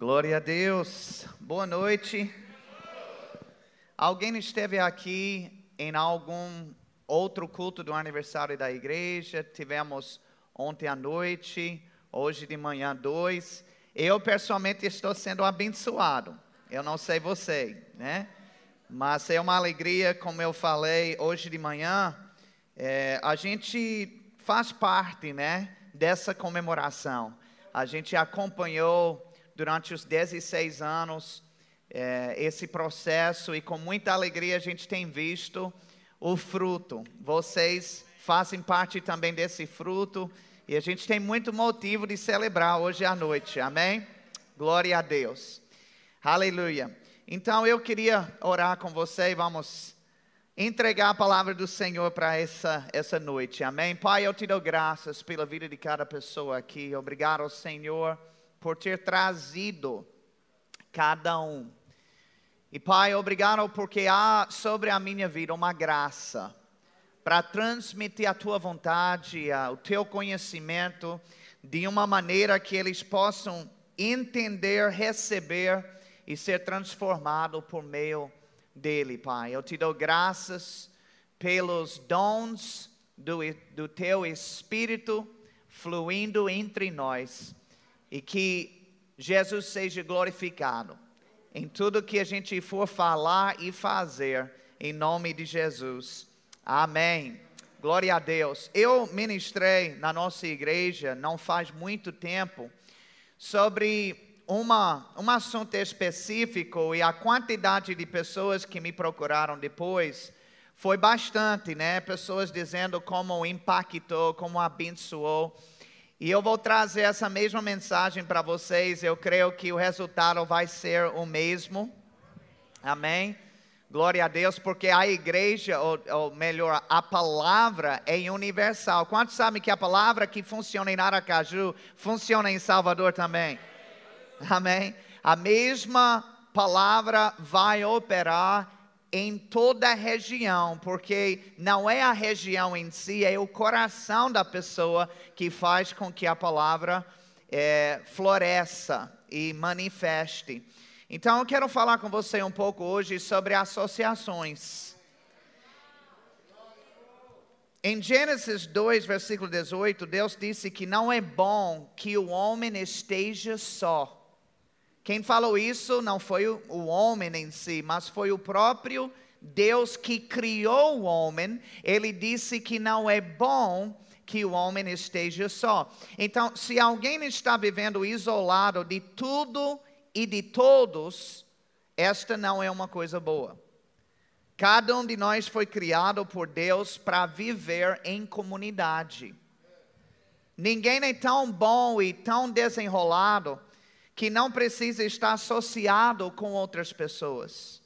Glória a Deus. Boa noite. Alguém esteve aqui em algum outro culto do aniversário da igreja? Tivemos ontem à noite, hoje de manhã dois. Eu pessoalmente estou sendo abençoado. Eu não sei você, né? Mas é uma alegria, como eu falei hoje de manhã. É, a gente faz parte, né, dessa comemoração. A gente acompanhou durante os 16 anos é, esse processo e com muita alegria a gente tem visto o fruto. Vocês fazem parte também desse fruto e a gente tem muito motivo de celebrar hoje à noite, amém? Glória a Deus, aleluia. Então eu queria orar com você e vamos entregar a palavra do Senhor para essa, essa noite, amém? Pai, eu te dou graças pela vida de cada pessoa aqui, obrigado Senhor por ter trazido cada um. E Pai, obrigado porque há sobre a minha vida uma graça para transmitir a tua vontade, o teu conhecimento de uma maneira que eles possam entender, receber e ser transformado por meio dele, Pai. Eu te dou graças pelos dons do, do teu Espírito fluindo entre nós e que Jesus seja glorificado em tudo que a gente for falar e fazer, em nome de Jesus. Amém. Glória a Deus. Eu ministrei na nossa igreja, não faz muito tempo, sobre uma, um assunto específico e a quantidade de pessoas que me procuraram depois foi bastante, né? Pessoas dizendo como impactou, como abençoou. E eu vou trazer essa mesma mensagem para vocês. Eu creio que o resultado vai ser o mesmo. Amém? Glória a Deus, porque a igreja, ou, ou, melhor, a palavra é universal. Quantos sabem que a palavra que funciona em Aracaju funciona em Salvador também? Amém? A mesma palavra vai operar em toda a região, porque não é a região em si, é o coração da pessoa que faz com que a palavra é, floresça e manifeste. Então eu quero falar com você um pouco hoje sobre associações. Em Gênesis 2, versículo 18, Deus disse que não é bom que o homem esteja só. Quem falou isso não foi o homem em si, mas foi o próprio Deus que criou o homem. Ele disse que não é bom que o homem esteja só. Então, se alguém está vivendo isolado de tudo e de todos, esta não é uma coisa boa. Cada um de nós foi criado por Deus para viver em comunidade. Ninguém é tão bom e tão desenrolado que não precisa estar associado com outras pessoas.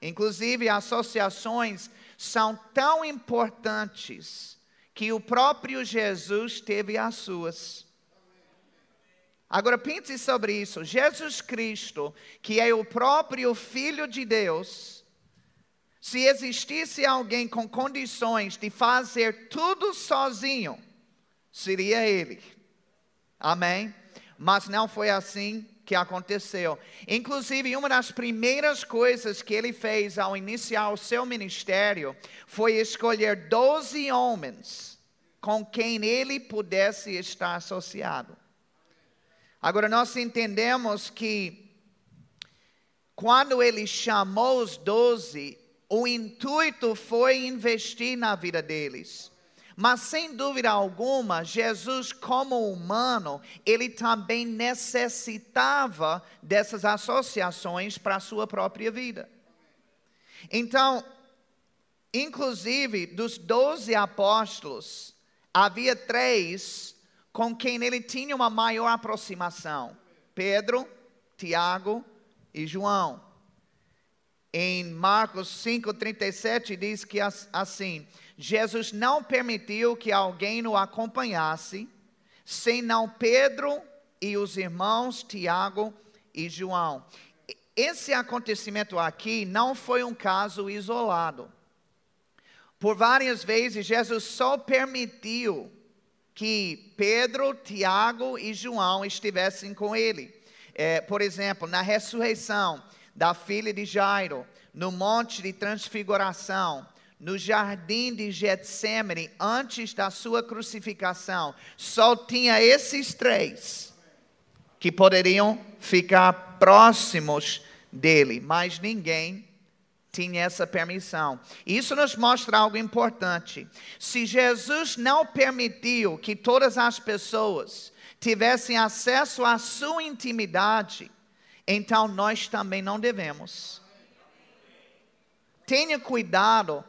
Inclusive, associações são tão importantes que o próprio Jesus teve as suas. Agora pense sobre isso. Jesus Cristo, que é o próprio Filho de Deus, se existisse alguém com condições de fazer tudo sozinho, seria Ele. Amém? Mas não foi assim que aconteceu. Inclusive, uma das primeiras coisas que ele fez ao iniciar o seu ministério foi escolher doze homens com quem ele pudesse estar associado. Agora, nós entendemos que quando ele chamou os doze, o intuito foi investir na vida deles. Mas sem dúvida alguma, Jesus, como humano, ele também necessitava dessas associações para a sua própria vida. Então, inclusive, dos doze apóstolos, havia três com quem ele tinha uma maior aproximação: Pedro, Tiago e João. Em Marcos 5,37 diz que assim Jesus não permitiu que alguém o acompanhasse, senão Pedro e os irmãos Tiago e João. Esse acontecimento aqui não foi um caso isolado. Por várias vezes, Jesus só permitiu que Pedro, Tiago e João estivessem com ele. é, por exemplo, na ressurreição da filha de Jairo, no monte de transfiguração, no jardim de Getsemane, antes da sua crucificação, só tinha esses três que poderiam ficar próximos dele, mas ninguém tinha essa permissão. Isso nos mostra algo importante. Se Jesus não permitiu que todas as pessoas tivessem acesso à sua intimidade, então nós também não devemos. Tenha cuidado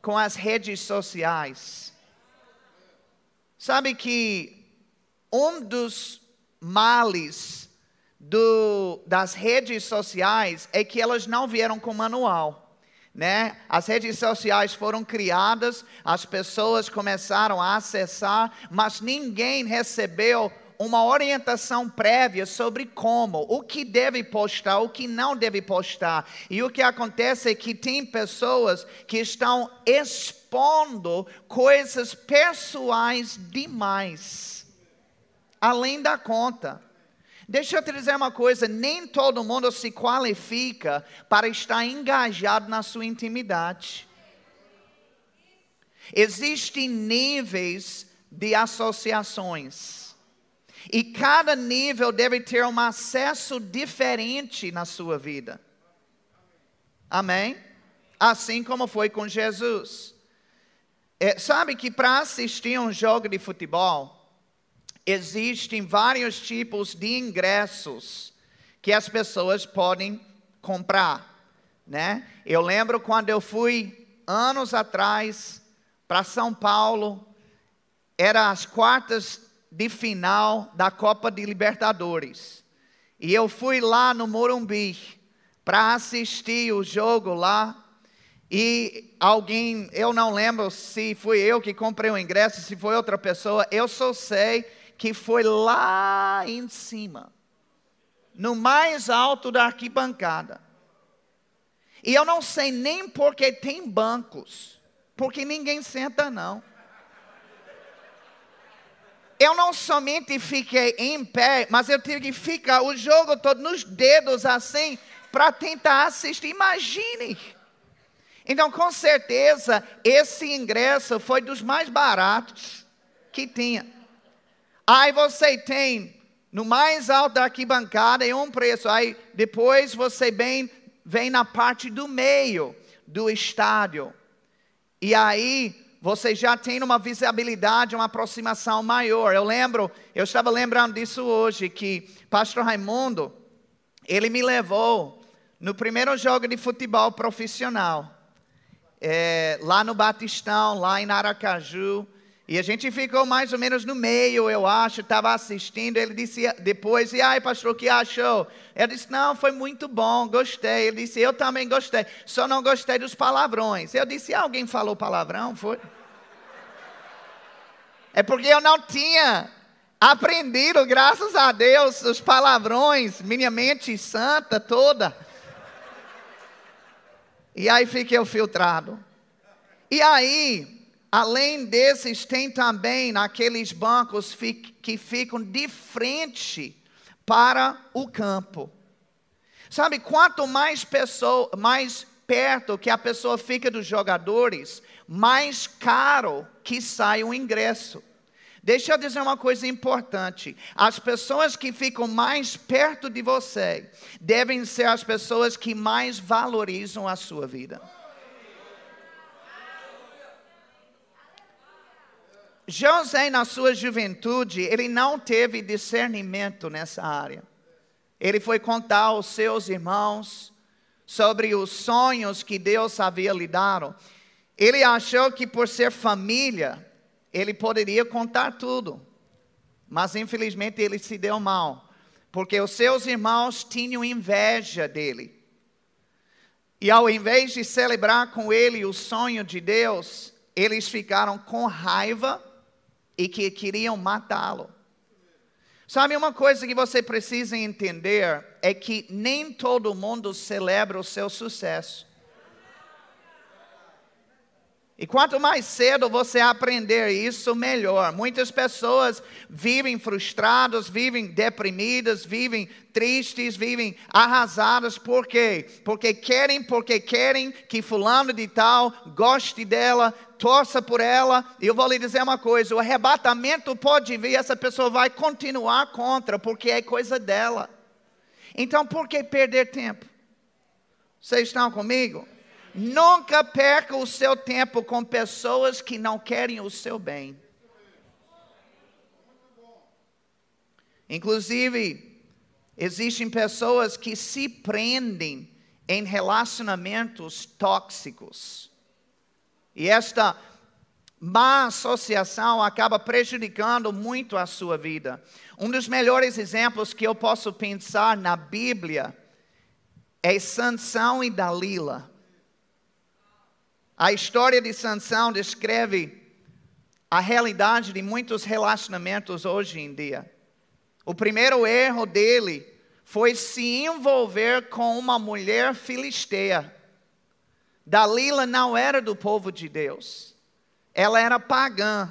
com as redes sociais. Sabe que um dos males do, das redes sociais é que elas não vieram com manual. Né? As redes sociais foram criadas, as pessoas começaram a acessar, mas ninguém recebeu uma orientação prévia sobre como, o que deve postar, o que não deve postar. E o que acontece é que tem pessoas que estão expondo coisas pessoais demais, além da conta. Deixa eu te dizer uma coisa: nem todo mundo se qualifica para estar engajado na sua intimidade. Existem níveis de associações. E cada nível deve ter um acesso diferente na sua vida. Amém? Assim como foi com Jesus. É, sabe que para assistir um jogo de futebol, existem vários tipos de ingressos que as pessoas podem comprar, né? Eu lembro quando eu fui anos atrás para São Paulo, era as quartas de final da Copa de Libertadores. E eu fui lá no Morumbi para assistir o jogo lá. E alguém, eu não lembro se fui eu que comprei o ingresso, se foi outra pessoa, eu só sei que foi lá em cima, no mais alto da arquibancada. E eu não sei nem porque tem bancos, porque ninguém senta não eu não somente fiquei em pé, mas eu tive que ficar o jogo todo nos dedos assim, para tentar assistir. Imagine! Então, com certeza, esse ingresso foi dos mais baratos que tinha. Aí você tem no mais alto da arquibancada é um preço. Aí depois você vem, vem na parte do meio do estádio. E aí você já tem uma visibilidade, uma aproximação maior. Eu lembro, eu estava lembrando disso hoje, que Pastor Raimundo, ele me levou no primeiro jogo de futebol profissional, é, lá no Batistão, lá em Aracaju. E a gente ficou mais ou menos no meio, eu acho, estava assistindo. Ele disse depois, e aí, pastor, o que achou? Eu disse, não, foi muito bom, gostei. Ele disse, eu também gostei, só não gostei dos palavrões. Eu disse, alguém falou palavrão? Foi? É porque eu não tinha aprendido, graças a Deus, os palavrões, minha mente santa toda. E aí fiquei filtrado. E aí, Além desses, tem também naqueles bancos que ficam de frente para o campo. Sabe, quanto mais pessoa, mais perto que a pessoa fica dos jogadores, mais caro que sai o ingresso. Deixa eu dizer uma coisa importante: as pessoas que ficam mais perto de você devem ser as pessoas que mais valorizam a sua vida. José, na sua juventude, ele não teve discernimento nessa área. Ele foi contar aos seus irmãos sobre os sonhos que Deus havia lhe dado. Ele achou que por ser família, ele poderia contar tudo. Mas infelizmente ele se deu mal, porque os seus irmãos tinham inveja dele. E ao invés de celebrar com ele o sonho de Deus, eles ficaram com raiva e que queriam matá-lo. Sabe uma coisa que você precisa entender é que nem todo mundo celebra o seu sucesso. E quanto mais cedo você aprender isso, melhor. Muitas pessoas vivem frustradas, vivem deprimidas, vivem tristes, vivem arrasadas. Por quê? Porque querem, porque querem que fulano de tal goste dela, torça por ela. E eu vou lhe dizer uma coisa: o arrebatamento pode vir, essa pessoa vai continuar contra, porque é coisa dela. Então, por que perder tempo? Vocês estão comigo? Nunca perca o seu tempo com pessoas que não querem o seu bem. Inclusive, existem pessoas que se prendem em relacionamentos tóxicos. E esta má associação acaba prejudicando muito a sua vida. Um dos melhores exemplos que eu posso pensar na Bíblia é Sansão e Dalila. A história de Sansão descreve a realidade de muitos relacionamentos hoje em dia. O primeiro erro dele foi se envolver com uma mulher filisteia. Dalila não era do povo de Deus, ela era pagã.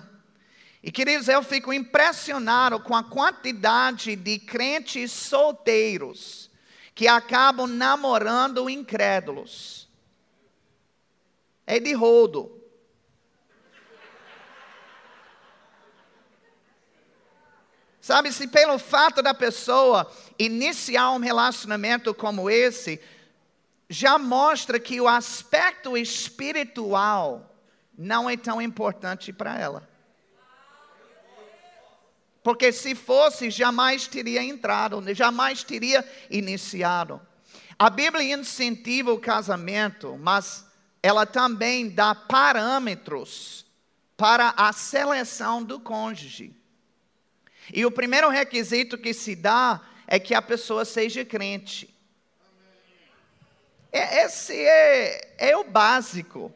E queridos, eu fico impressionado com a quantidade de crentes solteiros que acabam namorando incrédulos é de rodo. Sabe, se pelo fato da pessoa iniciar um relacionamento como esse, já mostra que o aspecto espiritual não é tão importante para ela. Porque se fosse, jamais teria entrado, jamais teria iniciado. A Bíblia incentiva o casamento, mas ela também dá parâmetros para a seleção do cônjuge. E o primeiro requisito que se dá é que a pessoa seja crente. É, esse é, é o básico.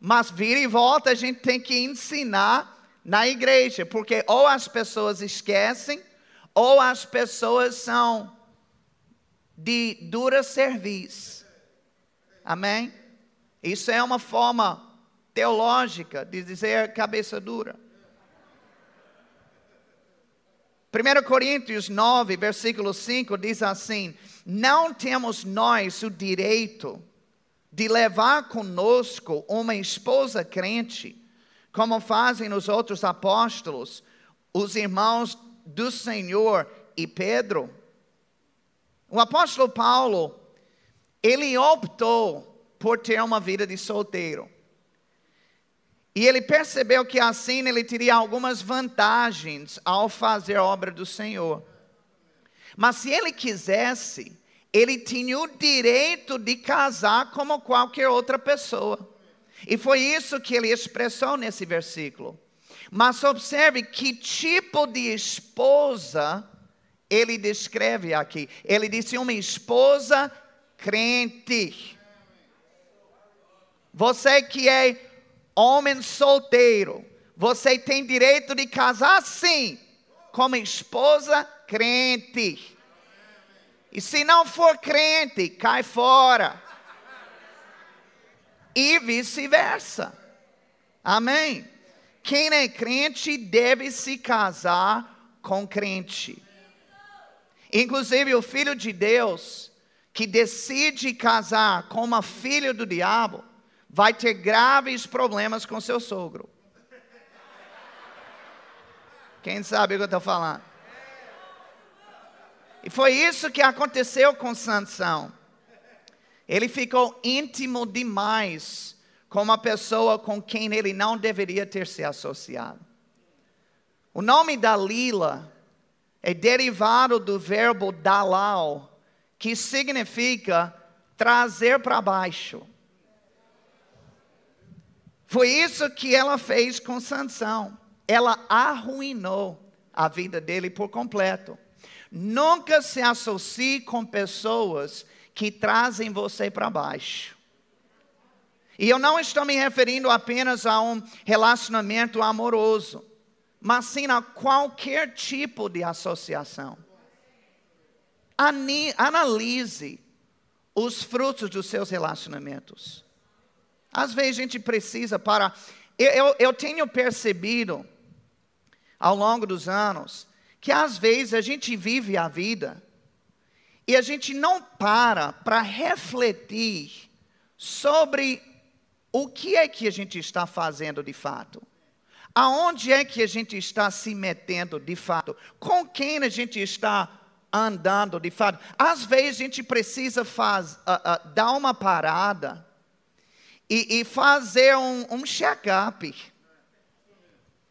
Mas vira e volta a gente tem que ensinar na igreja, porque ou as pessoas esquecem, ou as pessoas são de dura serviço. Amém? Isso é uma forma teológica de dizer cabeça dura. 1 Coríntios 9, versículo 5 diz assim: Não temos nós o direito de levar conosco uma esposa crente, como fazem os outros apóstolos, os irmãos do Senhor e Pedro. O apóstolo Paulo, ele optou por ter uma vida de solteiro. E ele percebeu que assim ele teria algumas vantagens ao fazer a obra do Senhor. Mas se ele quisesse, ele tinha o direito de casar como qualquer outra pessoa. E foi isso que ele expressou nesse versículo. Mas observe que tipo de esposa ele descreve aqui. Ele disse uma esposa crente. Você que é homem solteiro, você tem direito de casar sim, como esposa crente. E se não for crente, cai fora. E vice-versa. Amém? Quem é crente deve se casar com crente. Inclusive, o filho de Deus que decide casar com uma filha do diabo, vai ter graves problemas com seu sogro. Quem sabe o que eu estou falando? E foi isso que aconteceu com Sansão. Ele ficou íntimo demais com uma pessoa com quem ele não deveria ter se associado. O nome Dalila é derivado do verbo dalal, que significa trazer para baixo. Foi isso que ela fez com Sansão. Ela arruinou a vida dele por completo. Nunca se associe com pessoas que trazem você para baixo. E eu não estou me referindo apenas a um relacionamento amoroso, mas sim a qualquer tipo de associação. Analise os frutos dos seus relacionamentos. Às vezes a gente precisa para. Eu, eu, eu tenho percebido ao longo dos anos que às vezes a gente vive a vida e a gente não para para refletir sobre o que é que a gente está fazendo de fato. Aonde é que a gente está se metendo de fato? Com quem a gente está andando de fato? Às vezes a gente precisa faz, uh, uh, dar uma parada e, e fazer um, um check-up,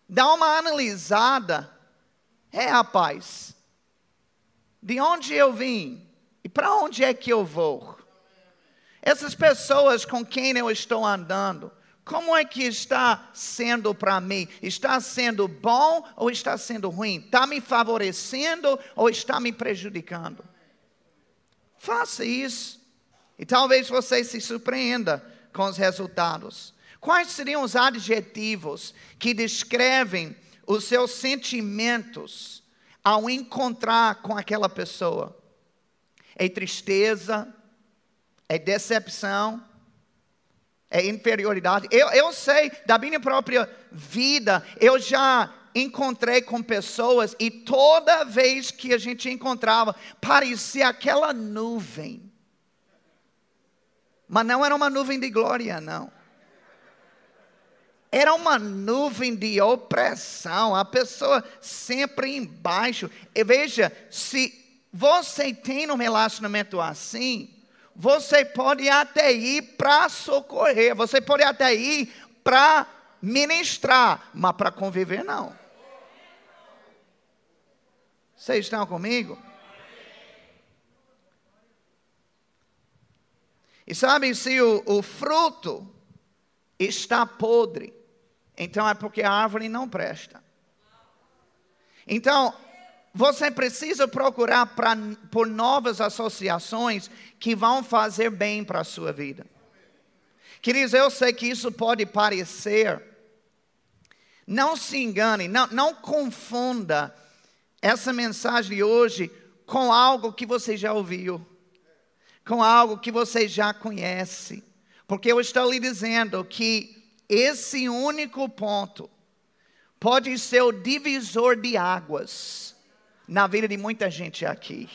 dar uma analisada. É, rapaz, de onde eu vim e para onde é que eu vou? Essas pessoas com quem eu estou andando, como é que está sendo para mim? Está sendo bom ou está sendo ruim? Está me favorecendo ou está me prejudicando? Faça isso. E talvez você se surpreenda com os resultados. Quais seriam os adjetivos que descrevem os seus sentimentos ao encontrar com aquela pessoa? É tristeza? É decepção? é inferioridade. Eu, eu sei da minha própria vida, eu já encontrei com pessoas e toda vez que a gente encontrava, parecia aquela nuvem. Mas não era uma nuvem de glória, não. Era uma nuvem de opressão, a pessoa sempre embaixo. E veja, se você tem um relacionamento assim, você pode até ir para socorrer, você pode até ir para ministrar, mas para conviver não. Vocês estão comigo? E sabe, se o, o fruto está podre, então é porque a árvore não presta. Então, você precisa procurar pra, por novas associações que vão fazer bem para a sua vida. Queridos, eu sei que isso pode parecer. Não se engane, não, não confunda essa mensagem de hoje com algo que você já ouviu, com algo que você já conhece. Porque eu estou lhe dizendo que esse único ponto pode ser o divisor de águas na vida de muita gente aqui.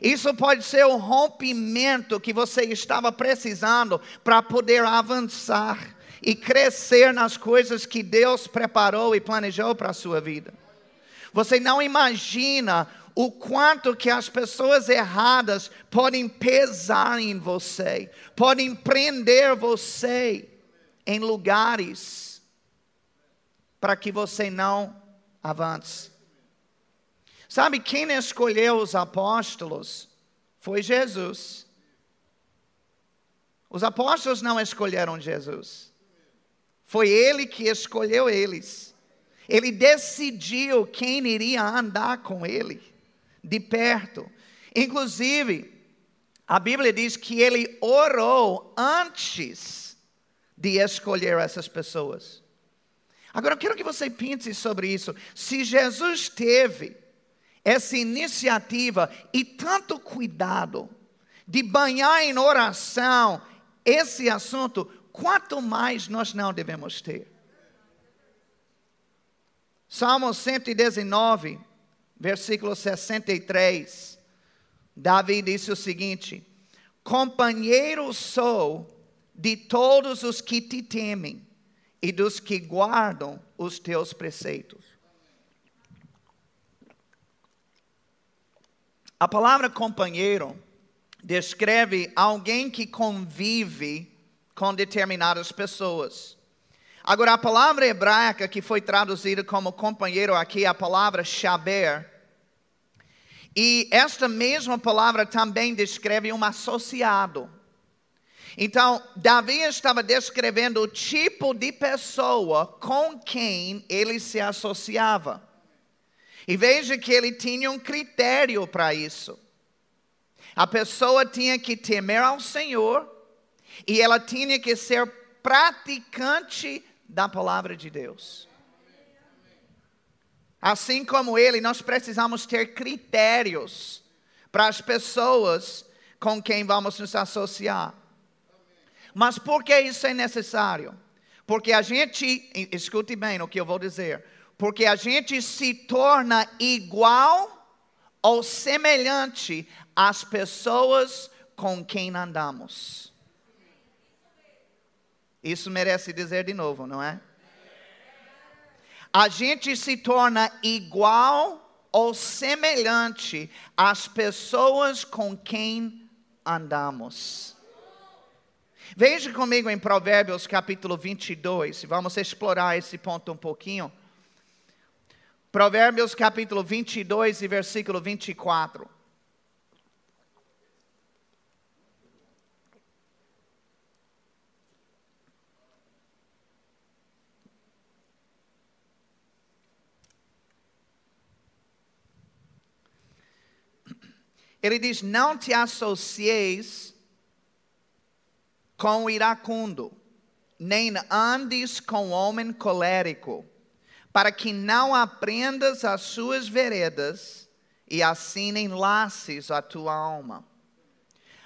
Isso pode ser o rompimento que você estava precisando para poder avançar e crescer nas coisas que Deus preparou e planejou para a sua vida. Você não imagina o quanto que as pessoas erradas podem pesar em você, podem prender você em lugares para que você não avance. Sabe quem escolheu os apóstolos? Foi Jesus. Os apóstolos não escolheram Jesus. Foi ele que escolheu eles. Ele decidiu quem iria andar com ele de perto. Inclusive, a Bíblia diz que ele orou antes de escolher essas pessoas. Agora eu quero que você pense sobre isso. Se Jesus teve essa iniciativa e tanto cuidado de banhar em oração esse assunto, quanto mais nós não devemos ter. Salmo 119, versículo 63. Davi disse o seguinte: Companheiro sou de todos os que te temem e dos que guardam os teus preceitos. A palavra companheiro descreve alguém que convive com determinadas pessoas. Agora, a palavra hebraica que foi traduzida como companheiro aqui é a palavra shaber. E esta mesma palavra também descreve um associado. Então, Davi estava descrevendo o tipo de pessoa com quem ele se associava. E veja que ele tinha um critério para isso. A pessoa tinha que temer ao Senhor e ela tinha que ser praticante da palavra de Deus. Assim como ele, nós precisamos ter critérios para as pessoas com quem vamos nos associar. Mas por que isso é necessário? Porque a gente, escute bem o que eu vou dizer, porque a gente se torna igual ou semelhante às pessoas com quem andamos. Isso merece dizer de novo, não é? A gente se torna igual ou semelhante às pessoas com quem andamos. Veja comigo em Provérbios capítulo 22, vamos explorar esse ponto um pouquinho. Provérbios capítulo 22 e versículo 24. Ele diz: Não te associeis com o iracundo, nem andes com o homem colérico, para que não aprendas as suas veredas e assim enlaces a tua alma.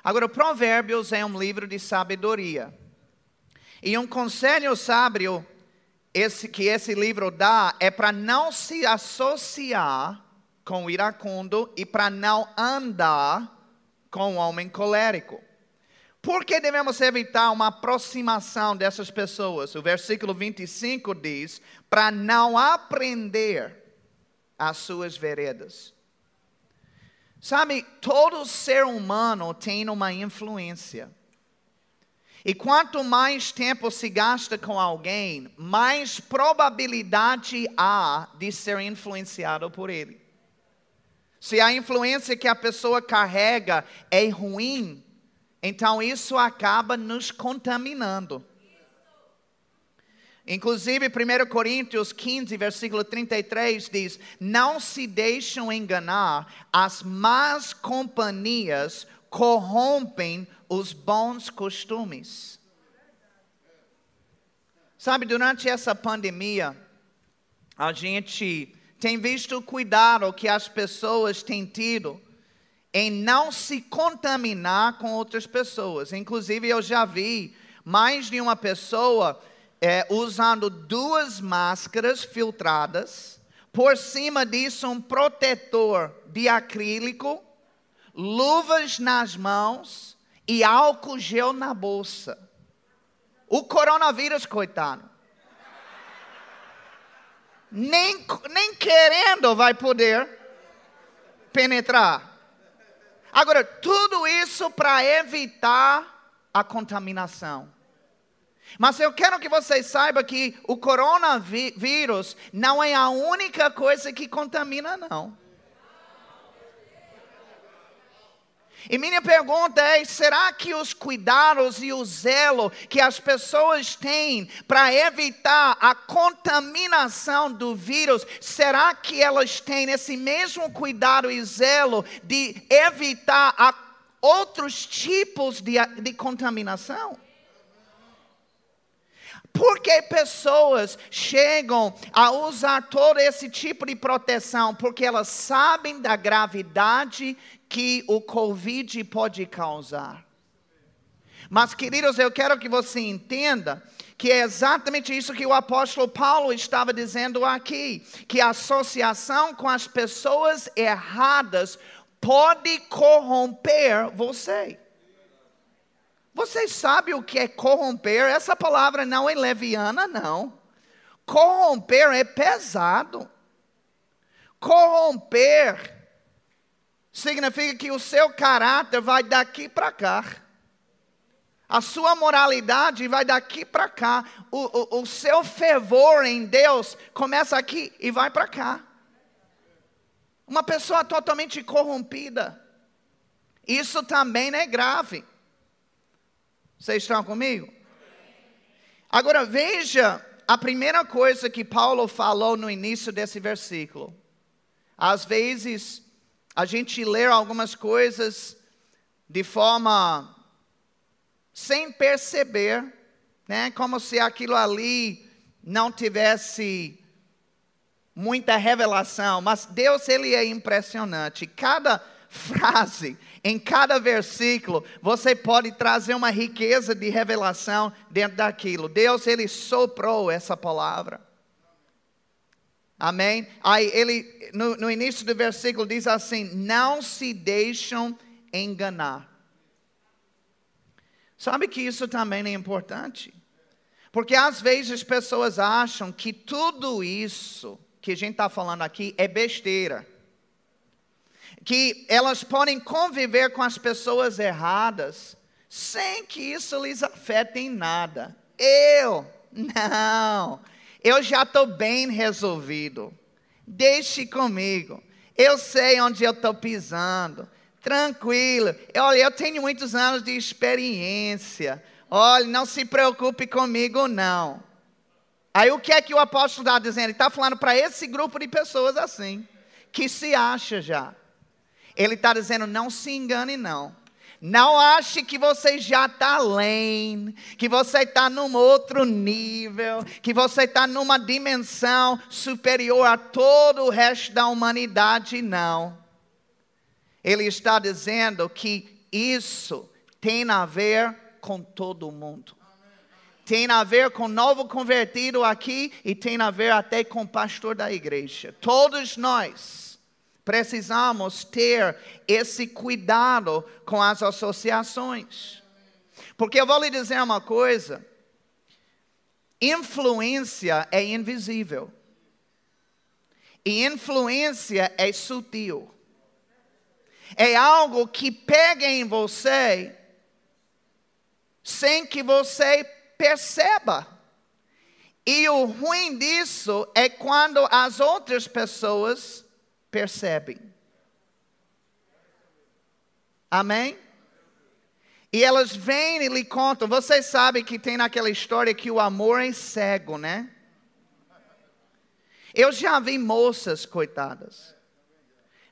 Agora, Provérbios é um livro de sabedoria. E um conselho sábio esse, que esse livro dá é para não se associar com o iracundo e para não andar com o homem colérico. Por que devemos evitar uma aproximação dessas pessoas? O versículo 25 diz: para não aprender as suas veredas. Sabe, todo ser humano tem uma influência. E quanto mais tempo se gasta com alguém, mais probabilidade há de ser influenciado por ele. Se a influência que a pessoa carrega é ruim, então isso acaba nos contaminando. Inclusive, 1 Coríntios 15, versículo 33 diz: Não se deixam enganar, as más companhias corrompem os bons costumes. Sabe, durante essa pandemia, a gente tem visto o cuidado que as pessoas têm tido em não se contaminar com outras pessoas. Inclusive, eu já vi mais de uma pessoa é, usando duas máscaras filtradas, por cima disso, um protetor de acrílico, luvas nas mãos e álcool gel na bolsa. O coronavírus, coitado nem, nem querendo vai poder penetrar. Agora, tudo isso para evitar a contaminação. Mas eu quero que vocês saibam que o coronavírus não é a única coisa que contamina, não. E minha pergunta é: será que os cuidados e o zelo que as pessoas têm para evitar a contaminação do vírus, será que elas têm esse mesmo cuidado e zelo de evitar a, outros tipos de, de contaminação? Por que pessoas chegam a usar todo esse tipo de proteção? Porque elas sabem da gravidade que o Covid pode causar. Mas, queridos, eu quero que você entenda que é exatamente isso que o apóstolo Paulo estava dizendo aqui: que a associação com as pessoas erradas pode corromper você. Você sabe o que é corromper? Essa palavra não é leviana, não. Corromper é pesado. Corromper significa que o seu caráter vai daqui para cá. A sua moralidade vai daqui para cá. O, o, o, seu fervor em Deus começa aqui e vai para cá. Uma pessoa totalmente corrompida. Isso também é grave. Vocês estão comigo? Agora veja a primeira coisa que Paulo falou no início desse versículo. Às vezes a gente lê algumas coisas de forma sem perceber, né? Como se aquilo ali não tivesse muita revelação, mas Deus ele é impressionante. Cada frase, em cada versículo, você pode trazer uma riqueza de revelação dentro daquilo. Deus, ele soprou essa palavra. Amém? Aí ele, no, no início do versículo, diz assim: Não se deixam enganar. Sabe que isso também é importante? Porque às vezes as pessoas acham que tudo isso que a gente está falando aqui é besteira. Que elas podem conviver com as pessoas erradas sem que isso lhes afete em nada. Eu, não. Eu já estou bem resolvido. Deixe comigo. Eu sei onde eu estou pisando. Tranquilo. Olha, eu tenho muitos anos de experiência. Olha, não se preocupe comigo, não. Aí o que é que o apóstolo está dizendo? Ele está falando para esse grupo de pessoas assim, que se acha já. Ele está dizendo: não se engane, não. Não ache que você já está além, que você está num outro nível, que você está numa dimensão superior a todo o resto da humanidade, não. Ele está dizendo que isso tem a ver com todo mundo. Tem a ver com o novo convertido aqui e tem a ver até com o pastor da igreja. Todos nós Precisamos ter esse cuidado com as associações. Porque eu vou lhe dizer uma coisa: influência é invisível, e influência é sutil. É algo que pega em você sem que você perceba. E o ruim disso é quando as outras pessoas percebem. Amém? E elas vêm e lhe contam. Vocês sabem que tem naquela história que o amor é cego, né? Eu já vi moças, coitadas,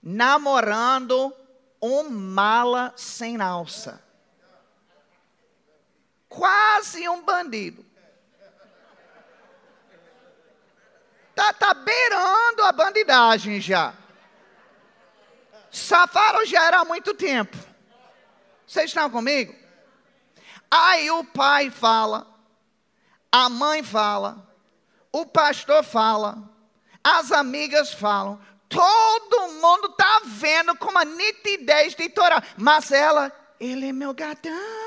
namorando um mala sem alça. Quase um bandido. Tá, tá beirando a bandidagem já. Safaram já era há muito tempo. Vocês estão comigo? Aí o pai fala, a mãe fala, o pastor fala, as amigas falam, todo mundo está vendo com uma nitidez de Torá, mas ela, ele é meu gatão.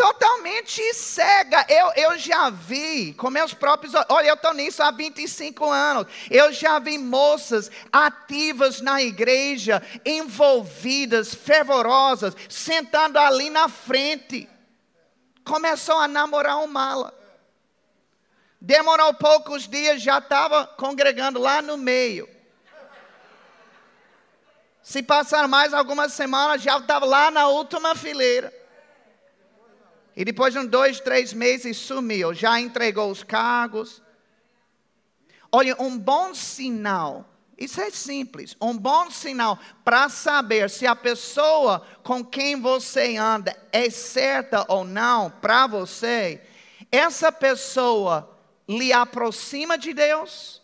Totalmente cega. Eu, eu já vi com meus próprios olha, eu estou nisso há 25 anos. Eu já vi moças ativas na igreja, envolvidas, fervorosas, sentando ali na frente. Começou a namorar um mala. Demorou poucos dias, já estava congregando lá no meio. Se passaram mais algumas semanas, já estava lá na última fileira. E depois de dois, três meses sumiu, já entregou os cargos. Olha, um bom sinal, isso é simples, um bom sinal para saber se a pessoa com quem você anda é certa ou não para você, essa pessoa lhe aproxima de Deus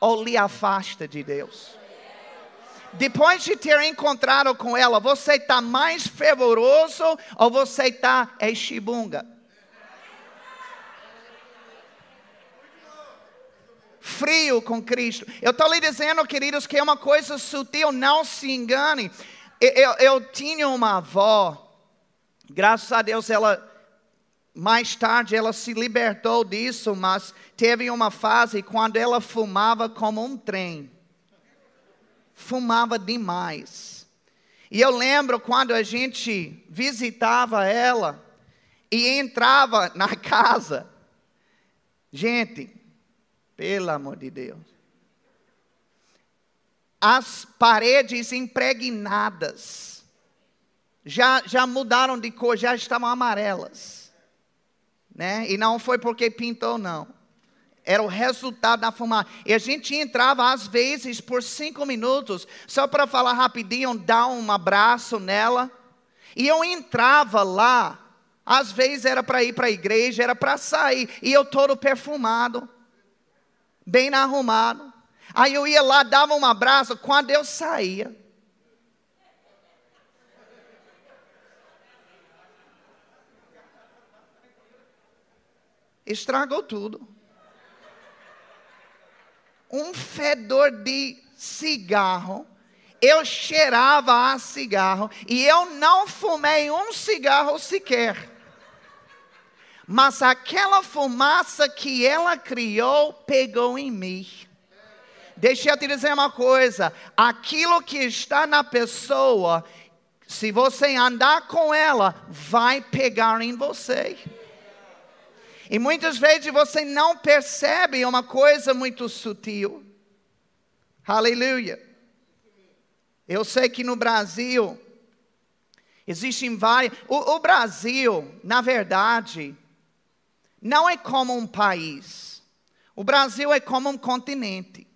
ou lhe afasta de Deus depois de ter encontrado com ela, você está mais fervoroso ou você está é chibunga? Frio com Cristo. Eu estou lhe dizendo, queridos, que é uma coisa sutil, não se engane. Eu, eu, eu tinha uma avó, graças a Deus ela mais tarde ela se libertou disso, mas teve uma fase quando ela fumava como um trem fumava demais. E eu lembro quando a gente visitava ela e entrava na casa. Gente, pelo amor de Deus. As paredes impregnadas já, já mudaram de cor, já estavam amarelas. Né? E não foi porque pintou, não era o resultado da fumaça. E a gente entrava, às vezes, por cinco minutos, só para falar rapidinho, dar um abraço nela. E eu entrava lá Às vezes era para ir para a igreja, era para sair, e eu todo perfumado, bem arrumado. Aí eu ia lá, dava um abraço, quando eu saía, estragou tudo. Um fedor de cigarro. Eu cheirava a cigarro e eu não fumei um cigarro sequer. Mas aquela fumaça que ela criou pegou em mim. Deixa eu te dizer uma coisa: aquilo que está na pessoa, se você andar com ela, vai pegar em você. E muitas vezes você não percebe uma coisa muito sutil. Aleluia. Eu sei que no Brasil, existem vários. O, o Brasil, na verdade, não é como um país. O Brasil é como um continente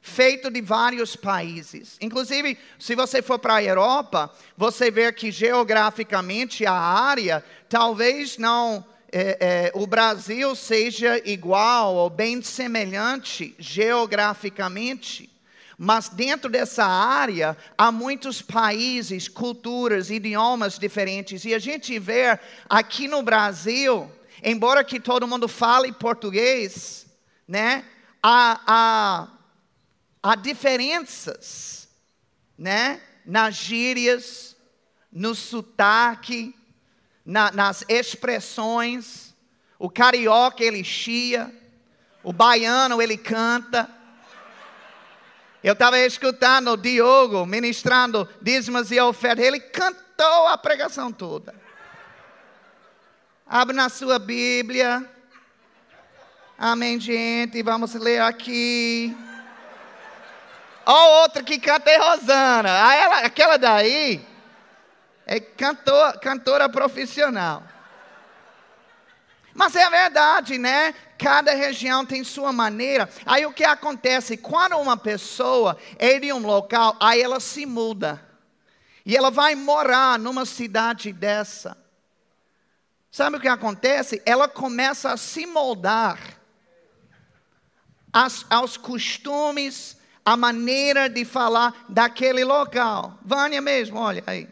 feito de vários países. Inclusive, se você for para a Europa, você vê que geograficamente a área talvez não é, é, o Brasil seja igual ou bem semelhante geograficamente, mas dentro dessa área há muitos países, culturas, idiomas diferentes. E a gente vê aqui no Brasil, embora que todo mundo fale português, né, há, há, há diferenças, né, nas gírias, no sotaque, na, nas expressões. O carioca ele chia, o baiano ele canta. Eu estava escutando o Diogo ministrando dízimos e ofertas, ele cantou a pregação toda. Abre na sua Bíblia. Amém, gente. Vamos ler aqui. Ó, outra que canta é Rosana. Ah, ela, aquela daí, é cantor, cantora profissional. Mas é verdade, né? Cada região tem sua maneira. Aí o que acontece? Quando uma pessoa é de um local, aí ela se muda. E ela vai morar numa cidade dessa. Sabe o que acontece? Ela começa a se moldar aos, aos costumes, a maneira de falar daquele local. Vânia mesmo, olha aí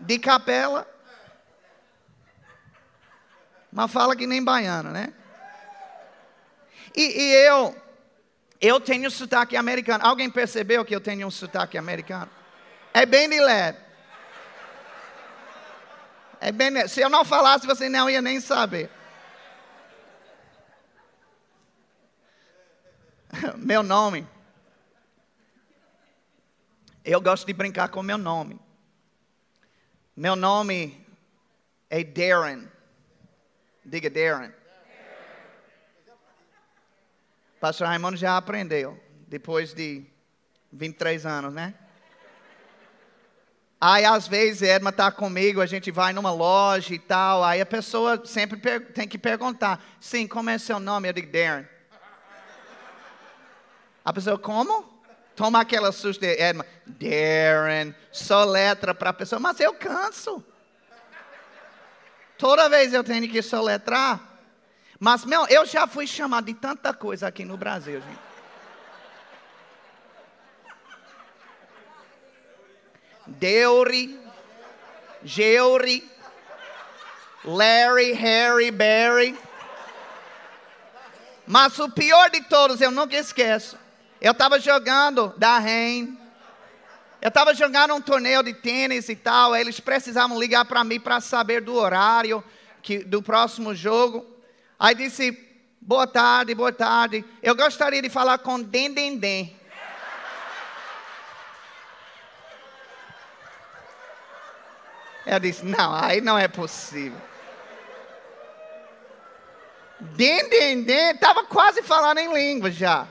de capela. Mas fala que nem baiano, né? E, e, eu, eu tenho sotaque americano. Alguém percebeu que eu tenho um sotaque americano? É bem de leve. É bem, se eu não falasse, você não ia nem saber. Meu nome. Eu gosto de brincar com meu nome. Meu nome é Darren. Diga Darren. Pastor Raimundo já aprendeu, depois de 23 anos, né? Aí às vezes Edma está comigo, a gente vai numa loja e tal, aí a pessoa sempre tem que perguntar, sim, como é seu nome? Eu digo Darren. A pessoa, como? Toma aquela susto de Edma, Darren, só letra para a pessoa, mas eu canso. Toda vez eu tenho que soletrar. Mas, meu, eu já fui chamado de tanta coisa aqui no Brasil, gente. Deuri, Geuri, Larry, Harry, Barry. Mas o pior de todos, eu nunca esqueço. Eu estava jogando da REN. Eu estava jogando um torneio de tênis e tal. Eles precisavam ligar para mim para saber do horário que, do próximo jogo. Aí disse: Boa tarde, boa tarde. Eu gostaria de falar com Dendendem. Eu disse: Não, aí não é possível. Dendendem, estava quase falando em língua já.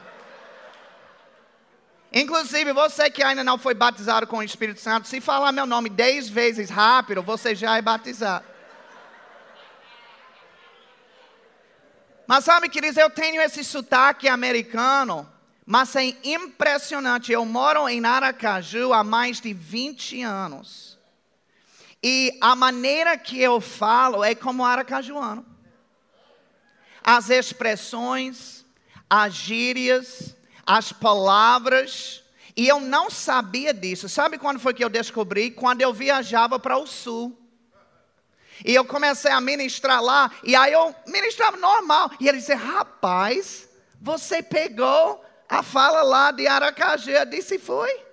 Inclusive, você que ainda não foi batizado com o Espírito Santo, se falar meu nome dez vezes rápido, você já é batizado. Mas sabe, queridos, eu tenho esse sotaque americano, mas é impressionante. Eu moro em Aracaju há mais de 20 anos. E a maneira que eu falo é como aracajuano. As expressões, as gírias, as palavras, e eu não sabia disso. Sabe quando foi que eu descobri? Quando eu viajava para o sul. E eu comecei a ministrar lá, e aí eu ministrava normal. E ele disse: Rapaz, você pegou a fala lá de Aracaju. Eu disse: Foi.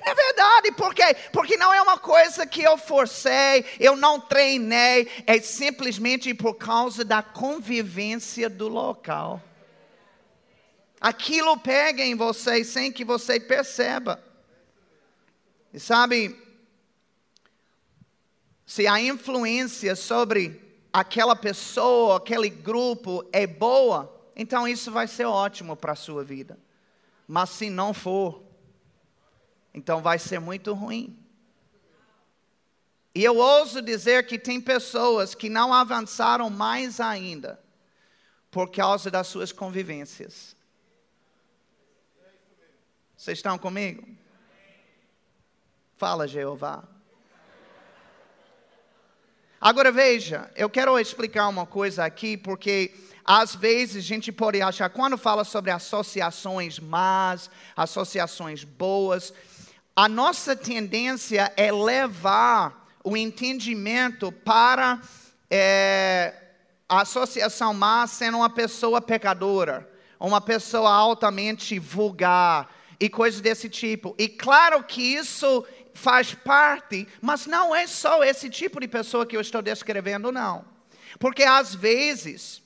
É verdade, por quê? Porque não é uma coisa que eu forcei, eu não treinei, é simplesmente por causa da convivência do local. Aquilo pega em você sem que você perceba. E sabe, se a influência sobre aquela pessoa, aquele grupo é boa, então isso vai ser ótimo para a sua vida. Mas se não for, então vai ser muito ruim. E eu ouso dizer que tem pessoas que não avançaram mais ainda por causa das suas convivências. Vocês estão comigo? Fala, Jeová. Agora veja, eu quero explicar uma coisa aqui, porque às vezes a gente pode achar, quando fala sobre associações más, associações boas, a nossa tendência é levar o entendimento para é, a associação má sendo uma pessoa pecadora, uma pessoa altamente vulgar e coisas desse tipo. E claro que isso faz parte, mas não é só esse tipo de pessoa que eu estou descrevendo, não. Porque às vezes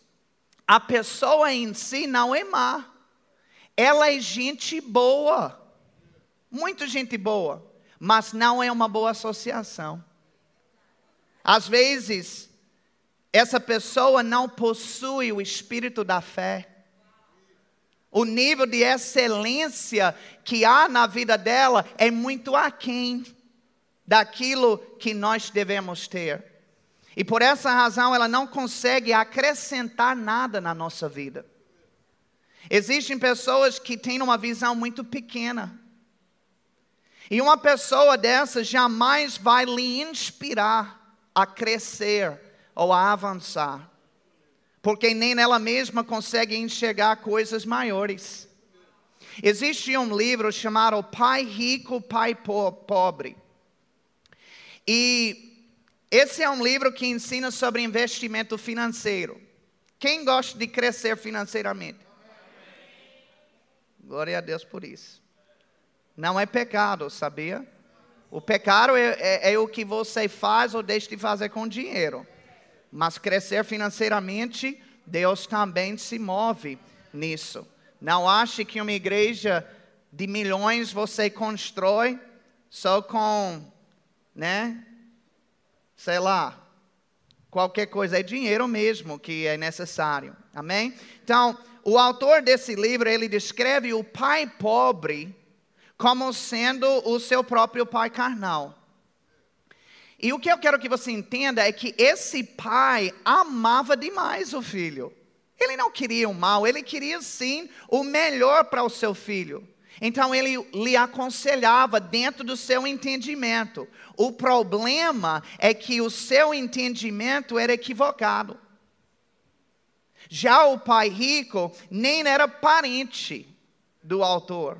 a pessoa em si não é má, ela é gente boa muito gente boa, mas não é uma boa associação. Às vezes, essa pessoa não possui o espírito da fé. O nível de excelência que há na vida dela é muito aquém daquilo que nós devemos ter. E por essa razão ela não consegue acrescentar nada na nossa vida. Existem pessoas que têm uma visão muito pequena e uma pessoa dessa jamais vai lhe inspirar a crescer ou a avançar, porque nem ela mesma consegue enxergar coisas maiores. Existe um livro chamado Pai Rico, Pai Pobre. E esse é um livro que ensina sobre investimento financeiro. Quem gosta de crescer financeiramente? Glória a Deus por isso. Não é pecado, sabia? O pecado é, é, é, o que você faz ou deixa de fazer com dinheiro. Mas crescer financeiramente, Deus também se move nisso. Não ache que uma igreja de milhões você constrói só com, né? Sei lá, qualquer coisa. É dinheiro mesmo que é necessário. Amém? Então, o autor desse livro, ele descreve o pai pobre como sendo o seu próprio pai carnal. E o que eu quero que você entenda é que esse pai amava demais o filho. Ele não queria o mal, ele queria sim o melhor para o seu filho. Então ele lhe aconselhava dentro do seu entendimento. O problema é que o seu entendimento era equivocado. Já o pai rico nem era parente do autor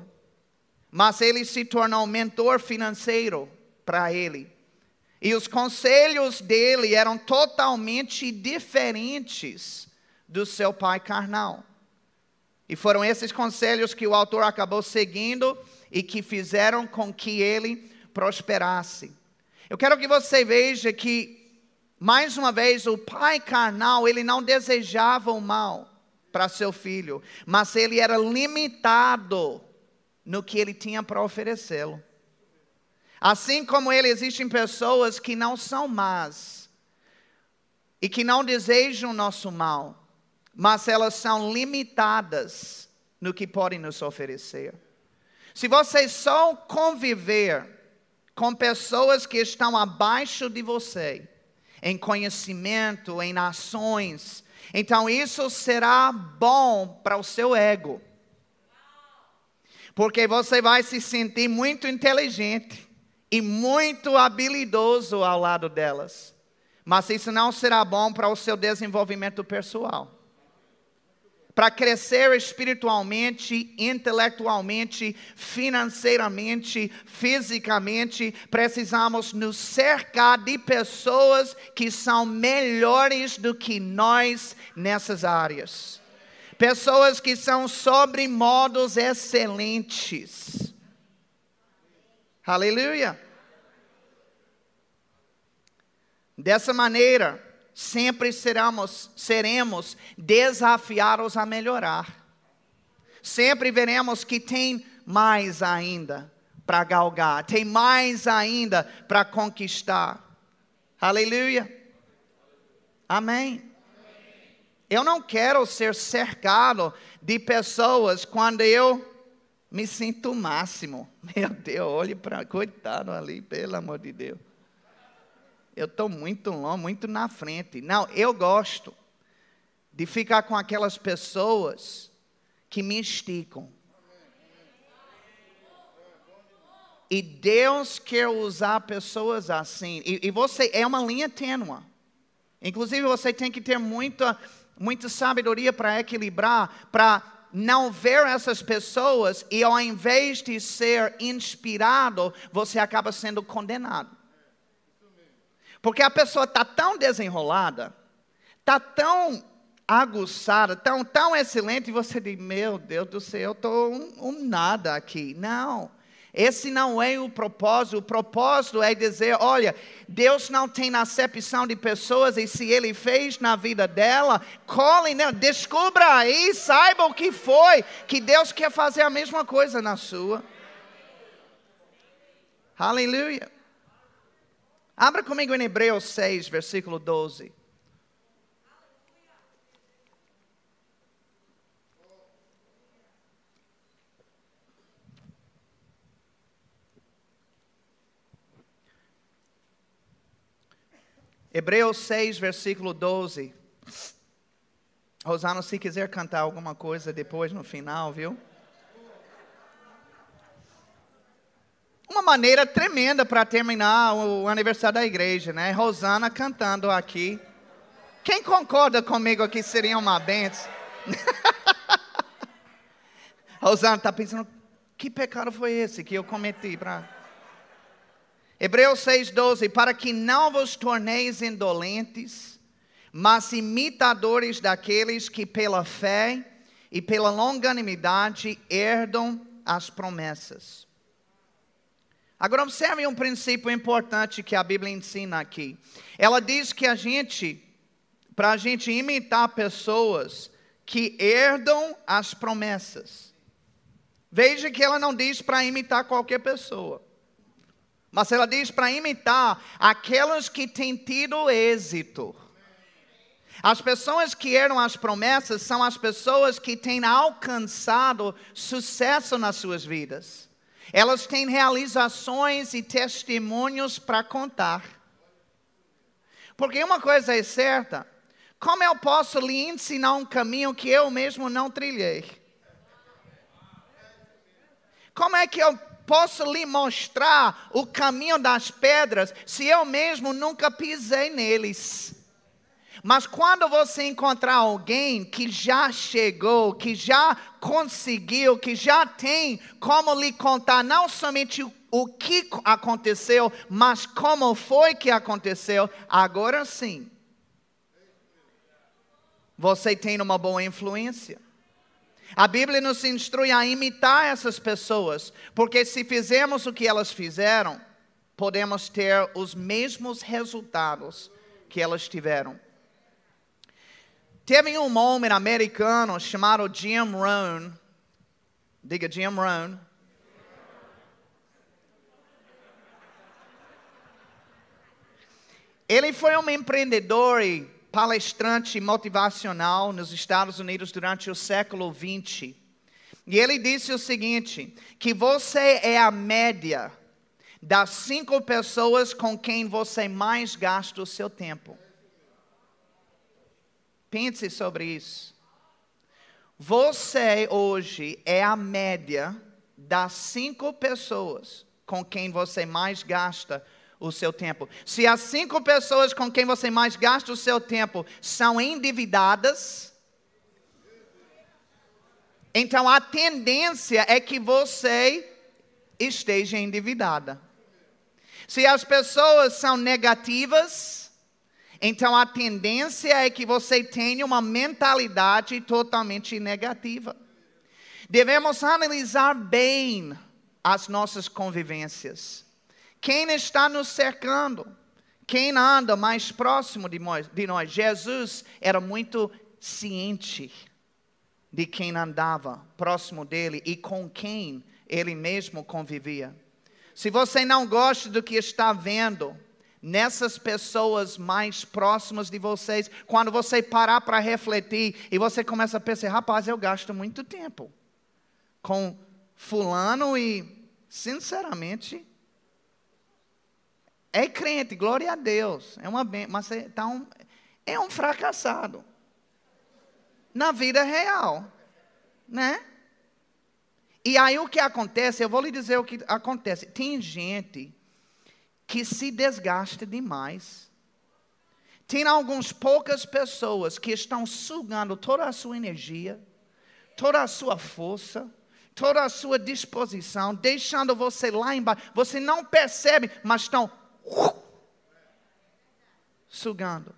mas ele se tornou mentor financeiro para ele. E os conselhos dele eram totalmente diferentes do seu pai carnal. E foram esses conselhos que o autor acabou seguindo e que fizeram com que ele prosperasse. Eu quero que você veja que, mais uma vez, o pai carnal, ele não desejava o mal para seu filho, mas ele era limitado no que ele tinha para oferecê-lo. Assim como ele, existem pessoas que não são más e que não desejam o nosso mal, mas elas são limitadas no que podem nos oferecer. Se você só conviver com pessoas que estão abaixo de você, em conhecimento, em ações, então isso será bom para o seu ego porque você vai se sentir muito inteligente e muito habilidoso ao lado delas. Mas isso não será bom para o seu desenvolvimento pessoal. Para crescer espiritualmente, intelectualmente, financeiramente, fisicamente, precisamos nos cercar de pessoas que são melhores do que nós nessas áreas. Pessoas que são sobre modos excelentes. Aleluia. Dessa maneira, sempre seremos, seremos desafiados a melhorar. Sempre veremos que tem mais ainda para galgar, tem mais ainda para conquistar. Aleluia. Amém. Eu não quero ser cercado de pessoas quando eu me sinto o máximo. Meu Deus, olhe para coitado ali, pelo amor de Deus. Eu estou muito longe, muito na frente. Não, eu gosto de ficar com aquelas pessoas que me esticam. E Deus quer usar pessoas assim. E, e, você é uma linha tênua. Inclusive, você tem que ter muita, muita sabedoria para equilibrar, para não ver essas pessoas e ao invés de ser inspirado, você acaba sendo condenado. Porque a pessoa está tão desenrolada, está tão aguçada, tão, tão excelente, e você diz, meu Deus do céu, eu estou um, um nada aqui. Não. Esse não é o propósito. O propósito é dizer: olha, Deus não tem acepção de pessoas, e se Ele fez na vida dela, colhe nela, descubra aí, saiba o que foi, que Deus quer fazer a mesma coisa na sua. Aleluia. Abra comigo em Hebreus 6, versículo 12. Hebreus 6, versículo 12. Rosana, se quiser cantar alguma coisa depois no final, viu? uma maneira tremenda para terminar o aniversário da igreja, né? Rosana cantando aqui. Quem concorda comigo que seria uma benção? Rosana está pensando, que pecado foi esse que eu cometi para Hebreus 6,12: Para que não vos torneis indolentes, mas imitadores daqueles que pela fé e pela longanimidade herdam as promessas. Agora observe um princípio importante que a Bíblia ensina aqui. Ela diz que a gente, para a gente imitar pessoas que herdam as promessas. Veja que ela não diz para imitar qualquer pessoa. Mas ela diz para imitar aquelas que têm tido êxito. As pessoas que herdam as promessas são as pessoas que têm alcançado sucesso nas suas vidas. Elas têm realizações e testemunhos para contar. Porque uma coisa é certa: como eu posso lhe ensinar um caminho que eu mesmo não trilhei? Como é que eu posso lhe mostrar o caminho das pedras se eu mesmo nunca pisei neles? Mas quando você encontrar alguém que já chegou, que já conseguiu, que já tem como lhe contar não somente o, o que aconteceu, mas como foi que aconteceu, agora sim. Você tem uma boa influência. A Bíblia nos instrui a imitar essas pessoas, porque se fizermos o que elas fizeram, podemos ter os mesmos resultados que elas tiveram. Teve um homem americano chamado Jim Rohn. Diga Jim Rohn. Ele foi um empreendedor e palestrante motivacional nos Estados Unidos durante o século XX. E ele disse o seguinte: que você é a média das cinco pessoas com quem você mais gasta o seu tempo. Pense sobre isso. Você hoje é a média das cinco pessoas com quem você mais gasta o seu tempo. Se as cinco pessoas com quem você mais gasta o seu tempo são endividadas, então a tendência é que você esteja endividada. Se as pessoas são negativas, então a tendência é que você tenha uma mentalidade totalmente negativa. Devemos analisar bem as nossas convivências. Quem está nos cercando? Quem anda mais próximo de nós? Jesus era muito ciente de quem andava próximo dele e com quem ele mesmo convivia. Se você não gosta do que está vendo nessas pessoas mais próximas de vocês, quando você parar para refletir e você começa a pensar, rapaz, eu gasto muito tempo com fulano e, sinceramente, é crente, glória a Deus, é uma bem, mas é, tá um, é um fracassado na vida real, né? E aí o que acontece, eu vou lhe dizer o que acontece. Tem gente que se desgasta demais. Tem algumas poucas pessoas que estão sugando toda a sua energia, toda a sua força, toda a sua disposição, deixando você lá embaixo. Você não percebe, mas estão sugando.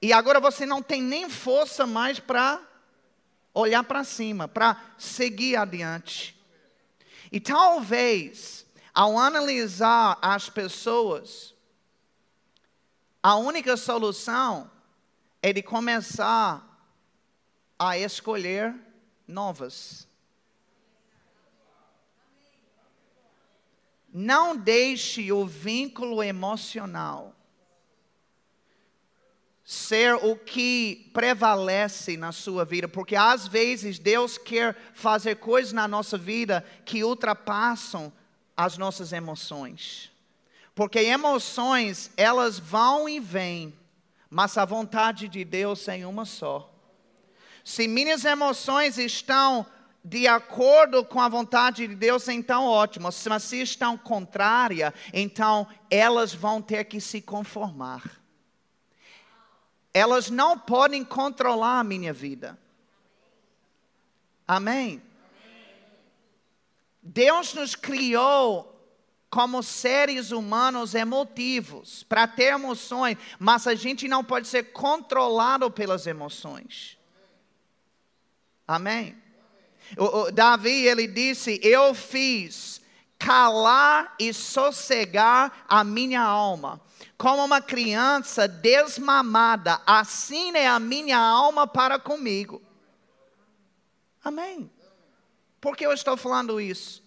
E agora você não tem nem força mais para olhar para cima, para seguir adiante. E talvez, ao analisar as pessoas, a única solução é de começar a escolher novas. Não deixe o vínculo emocional ser o que prevalece na sua vida, porque às vezes Deus quer fazer coisas na nossa vida que ultrapassam as nossas emoções. Porque emoções, elas vão e vêm, mas a vontade de Deus é uma só. Se minhas emoções estão de acordo com a vontade de Deus, então ótimo. Mas se estão contrárias, então elas vão ter que se conformar elas não podem controlar a minha vida. Amém? Deus nos criou como seres humanos emotivos, para ter emoções, mas a gente não pode ser controlado pelas emoções. Amém? O, o, Davi, ele disse: Eu fiz calar e sossegar a minha alma como uma criança desmamada, assim é a minha alma para comigo. Amém. Por que eu estou falando isso?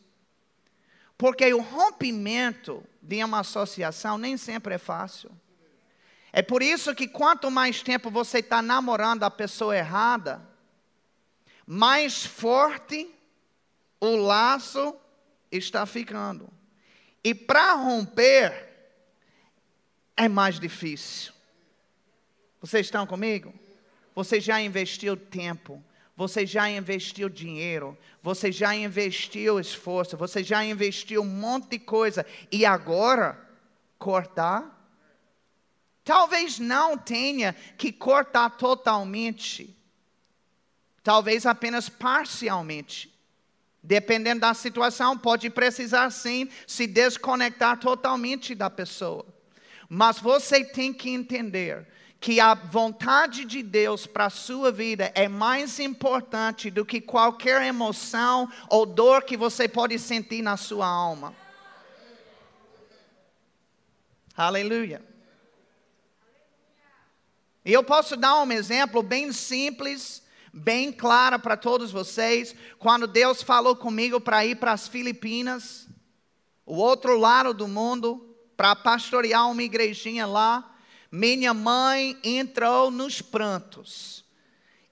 Porque o rompimento de uma associação nem sempre é fácil. É por isso que quanto mais tempo você está namorando a pessoa errada, mais forte o laço está ficando. E para romper, é mais difícil. Vocês estão comigo? Você já investiu tempo, você já investiu dinheiro, você já investiu esforço, você já investiu um monte de coisa e agora cortar? Talvez não tenha que cortar totalmente, talvez apenas parcialmente. Dependendo da situação, pode precisar sim se desconectar totalmente da pessoa. Mas você tem que entender que a vontade de Deus para a sua vida é mais importante do que qualquer emoção ou dor que você pode sentir na sua alma. Aleluia. E eu posso dar um exemplo bem simples, bem claro para todos vocês. Quando Deus falou comigo para ir para as Filipinas, o outro lado do mundo, para pastorear uma igrejinha lá. Minha mãe entrou nos prantos.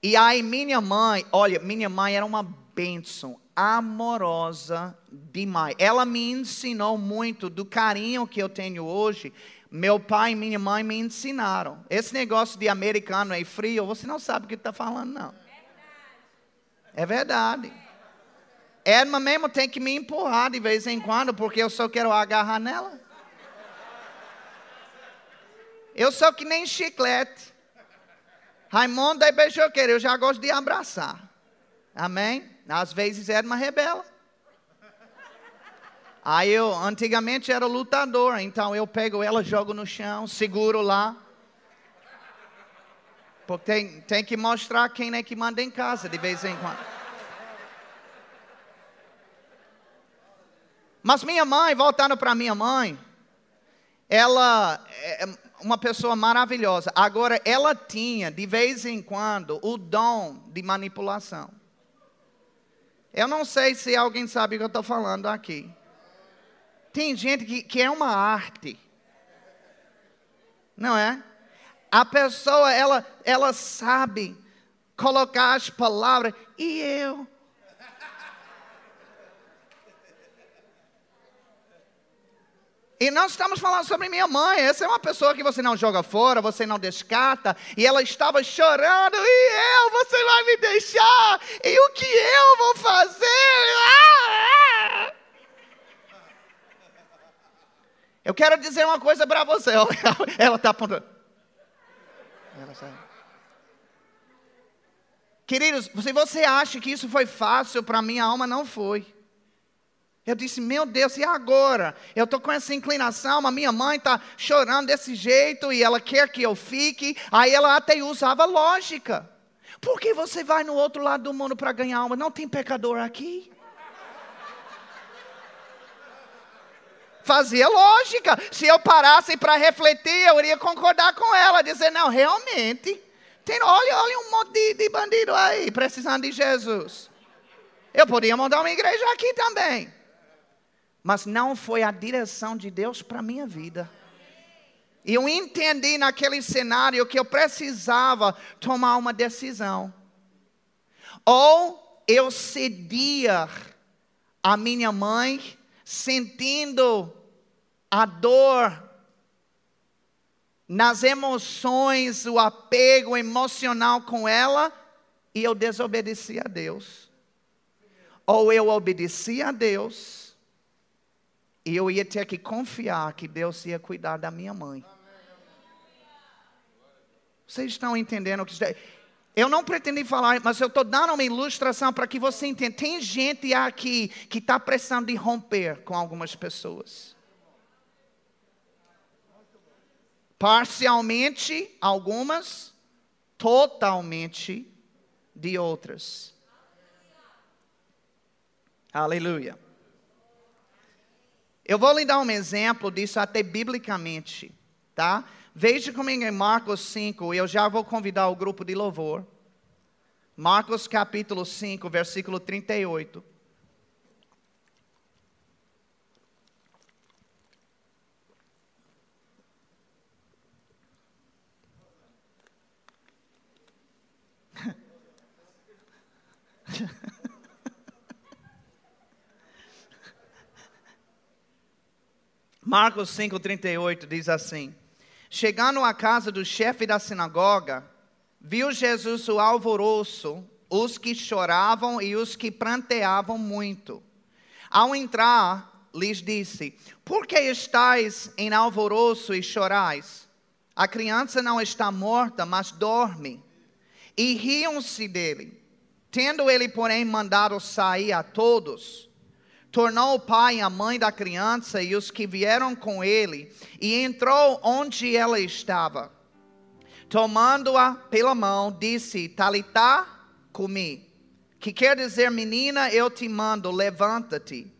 E aí, minha mãe, olha, minha mãe era uma bênção, amorosa demais. Ela me ensinou muito do carinho que eu tenho hoje. Meu pai e minha mãe me ensinaram. Esse negócio de americano é frio, você não sabe o que está falando, não. É verdade. Edma mesmo tem que me empurrar de vez em quando, porque eu só quero agarrar nela. Eu sou que nem chiclete. Raimundo é beijoqueiro, eu já gosto de abraçar. Amém? Às vezes Edma rebela. Aí eu, antigamente era lutador, então eu pego ela, jogo no chão, seguro lá. Porque tem, tem que mostrar quem é que manda em casa de vez em quando. Mas minha mãe, voltando para minha mãe, ela é uma pessoa maravilhosa. Agora, ela tinha, de vez em quando, o dom de manipulação. Eu não sei se alguém sabe o que eu estou falando aqui. Tem gente que, que é uma arte. Não é? A pessoa, ela, ela sabe colocar as palavras. E eu? E nós estamos falando sobre minha mãe. Essa é uma pessoa que você não joga fora, você não descarta. E ela estava chorando. E eu, você vai me deixar? E o que eu vou fazer? Ah! Eu quero dizer uma coisa para você. Ela está apontando. Queridos, se você acha que isso foi fácil, para minha alma não foi. Eu disse, meu Deus, e agora? Eu estou com essa inclinação, mas minha mãe está chorando desse jeito e ela quer que eu fique. Aí ela até usava lógica. Por que você vai no outro lado do mundo para ganhar alma? Não tem pecador aqui? Fazia lógica. Se eu parasse para refletir, eu iria concordar com ela, dizer, não, realmente. Tem, olha, olha um monte de, de bandido aí, precisando de Jesus. Eu poderia montar uma igreja aqui também mas não foi a direção de Deus para a minha vida. E eu entendi naquele cenário que eu precisava tomar uma decisão. Ou eu cedia a minha mãe, sentindo a dor nas emoções, o apego emocional com ela, e eu desobedeci a Deus. Ou eu obedeci a Deus e eu ia ter que confiar que Deus ia cuidar da minha mãe. Vocês estão entendendo o que está... Eu não pretendi falar, mas eu estou dando uma ilustração para que você entenda. Tem gente aqui que está precisando de romper com algumas pessoas. Parcialmente, algumas, totalmente de outras. Aleluia. Eu vou lhe dar um exemplo disso até biblicamente, tá? Veja comigo em Marcos 5, eu já vou convidar o grupo de louvor. Marcos capítulo 5, versículo 38. Marcos 5,38 diz assim: Chegando à casa do chefe da sinagoga, viu Jesus o alvoroço, os que choravam e os que pranteavam muito. Ao entrar, lhes disse: Por que estáis em alvoroço e chorais? A criança não está morta, mas dorme. E riam-se dele. Tendo ele, porém, mandado sair a todos, tornou o pai e a mãe da criança e os que vieram com ele, e entrou onde ela estava. Tomando-a pela mão, disse: Talitá, comi. Que quer dizer, menina, eu te mando, levanta-te.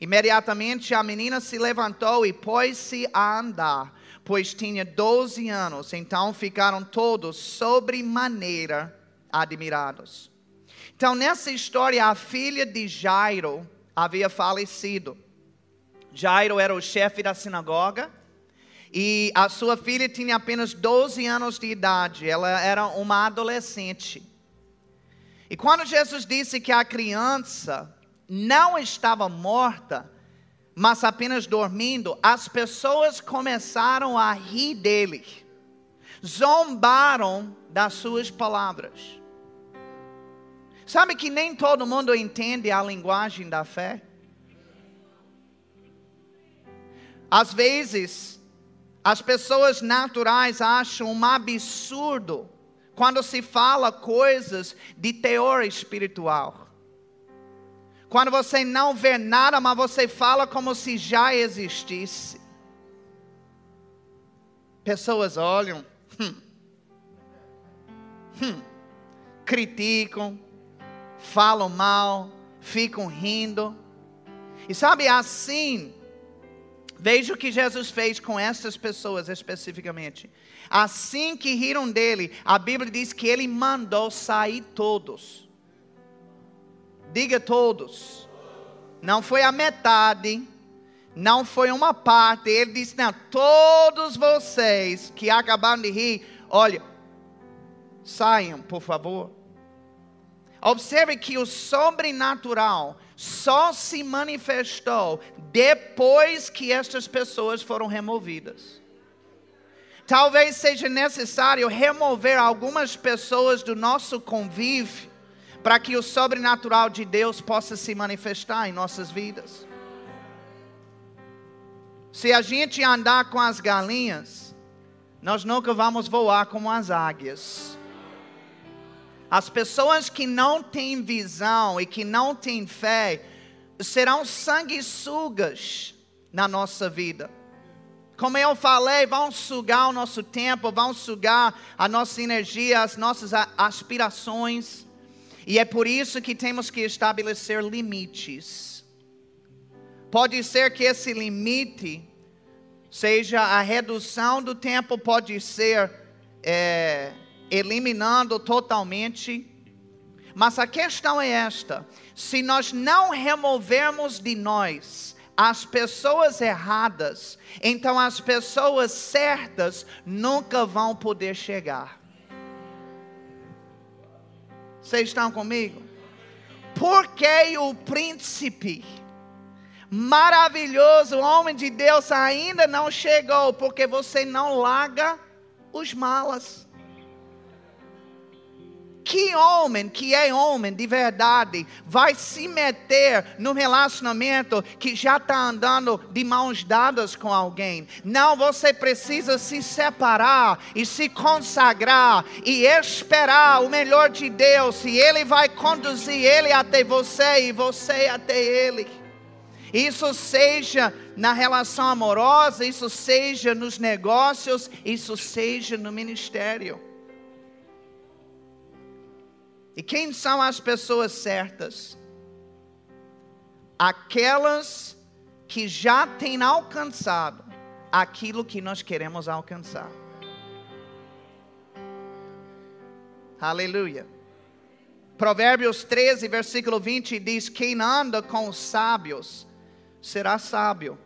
Imediatamente a menina se levantou e pôs-se a andar, pois tinha doze anos. Então ficaram todos sobremaneira admirados. Então, nessa história, a filha de Jairo, havia falecido. Jairo era o chefe da sinagoga e a sua filha tinha apenas 12 anos de idade, ela era uma adolescente. E quando Jesus disse que a criança não estava morta, mas apenas dormindo, as pessoas começaram a rir dele, zombaram das suas palavras. Sabe que nem todo mundo entende a linguagem da fé? Às vezes, as pessoas naturais acham um absurdo quando se fala coisas de teor espiritual. Quando você não vê nada, mas você fala como se já existisse. Pessoas olham, hum, hum, criticam, falam mal, ficam rindo. E sabe assim, veja o que Jesus fez com essas pessoas especificamente. Assim que riram dele, a Bíblia diz que ele mandou sair todos. Diga todos. Não foi a metade, não foi uma parte. Ele disse: Não, todos vocês que acabaram de rir, olha, saiam, por favor. Observe que o sobrenatural só se manifestou depois que estas pessoas foram removidas. Talvez seja necessário remover algumas pessoas do nosso convívio para que o sobrenatural de Deus possa se manifestar em nossas vidas. Se a gente andar com as galinhas, nós nunca vamos voar como as águias. As pessoas que não têm visão e que não têm fé serão sanguessugas na nossa vida. Como eu falei, vão sugar o nosso tempo, vão sugar a nossa energia, as nossas aspirações. E é por isso que temos que estabelecer limites. Pode ser que esse limite seja a redução do tempo, pode ser é, eliminando totalmente. Mas a questão é esta: se nós não removermos de nós as pessoas erradas, então as pessoas certas nunca vão poder chegar. Vocês estão comigo? Porque o príncipe maravilhoso, homem de Deus, ainda não chegou, porque você não larga os malas. Que homem que é homem de verdade vai se meter num relacionamento que já está andando de mãos dadas com alguém? Não, você precisa se separar e se consagrar e esperar o melhor de Deus, e Ele vai conduzir Ele até você e você até Ele. Isso seja na relação amorosa, isso seja nos negócios, isso seja no ministério. E quem são as pessoas certas? Aquelas que já têm alcançado aquilo que nós queremos alcançar. Aleluia. Provérbios 13, versículo 20 diz: Quem anda com os sábios será sábio.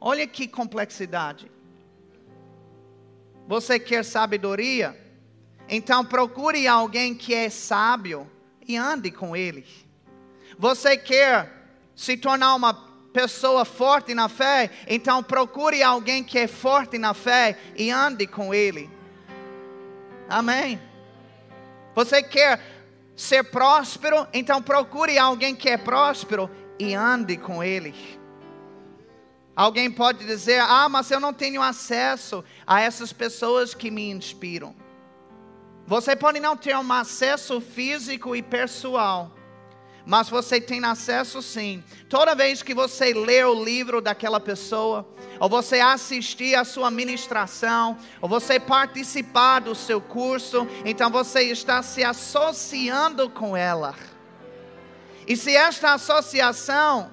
Olha que complexidade. Você quer sabedoria? Então procure alguém que é sábio e ande com ele. Você quer se tornar uma pessoa forte na fé? Então procure alguém que é forte na fé e ande com ele. Amém. Você quer ser próspero? Então procure alguém que é próspero e ande com ele. Alguém pode dizer: Ah, mas eu não tenho acesso a essas pessoas que me inspiram. Você pode não ter um acesso físico e pessoal, mas você tem acesso sim. Toda vez que você lê o livro daquela pessoa, ou você assistir a sua ministração, ou você participar do seu curso, então você está se associando com ela. E se esta associação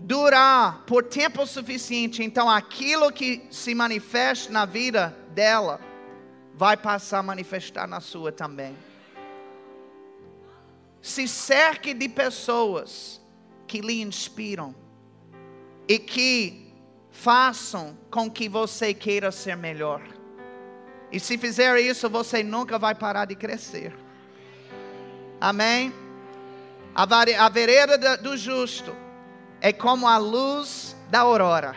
durar por tempo suficiente, então aquilo que se manifesta na vida dela vai passar a manifestar na sua também. Se cerque de pessoas que lhe inspiram e que façam com que você queira ser melhor. E se fizer isso, você nunca vai parar de crescer. Amém? A, vereda do justo é como a luz da aurora,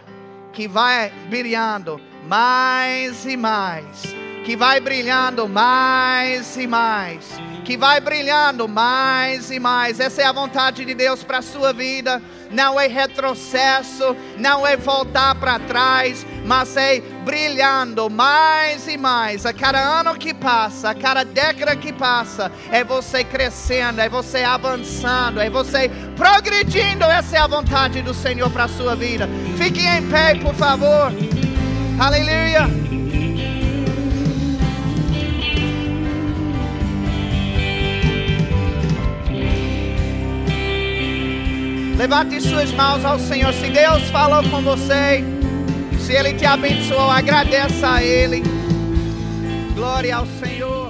que vai brilhando mais e mais que vai brilhando mais e mais, que vai brilhando mais e mais. Essa é a vontade de Deus para a sua vida. Não é retrocesso, não é voltar para trás, mas é brilhando mais e mais. A cada ano que passa, a cada década que passa, é você crescendo, é você avançando, é você progredindo. Essa é a vontade do Senhor para a sua vida. Fique em pé, por favor. Aleluia. Levante suas mãos ao Senhor. Se Deus falou com você, se Ele te abençoou, agradeça a Ele. Glória ao Senhor.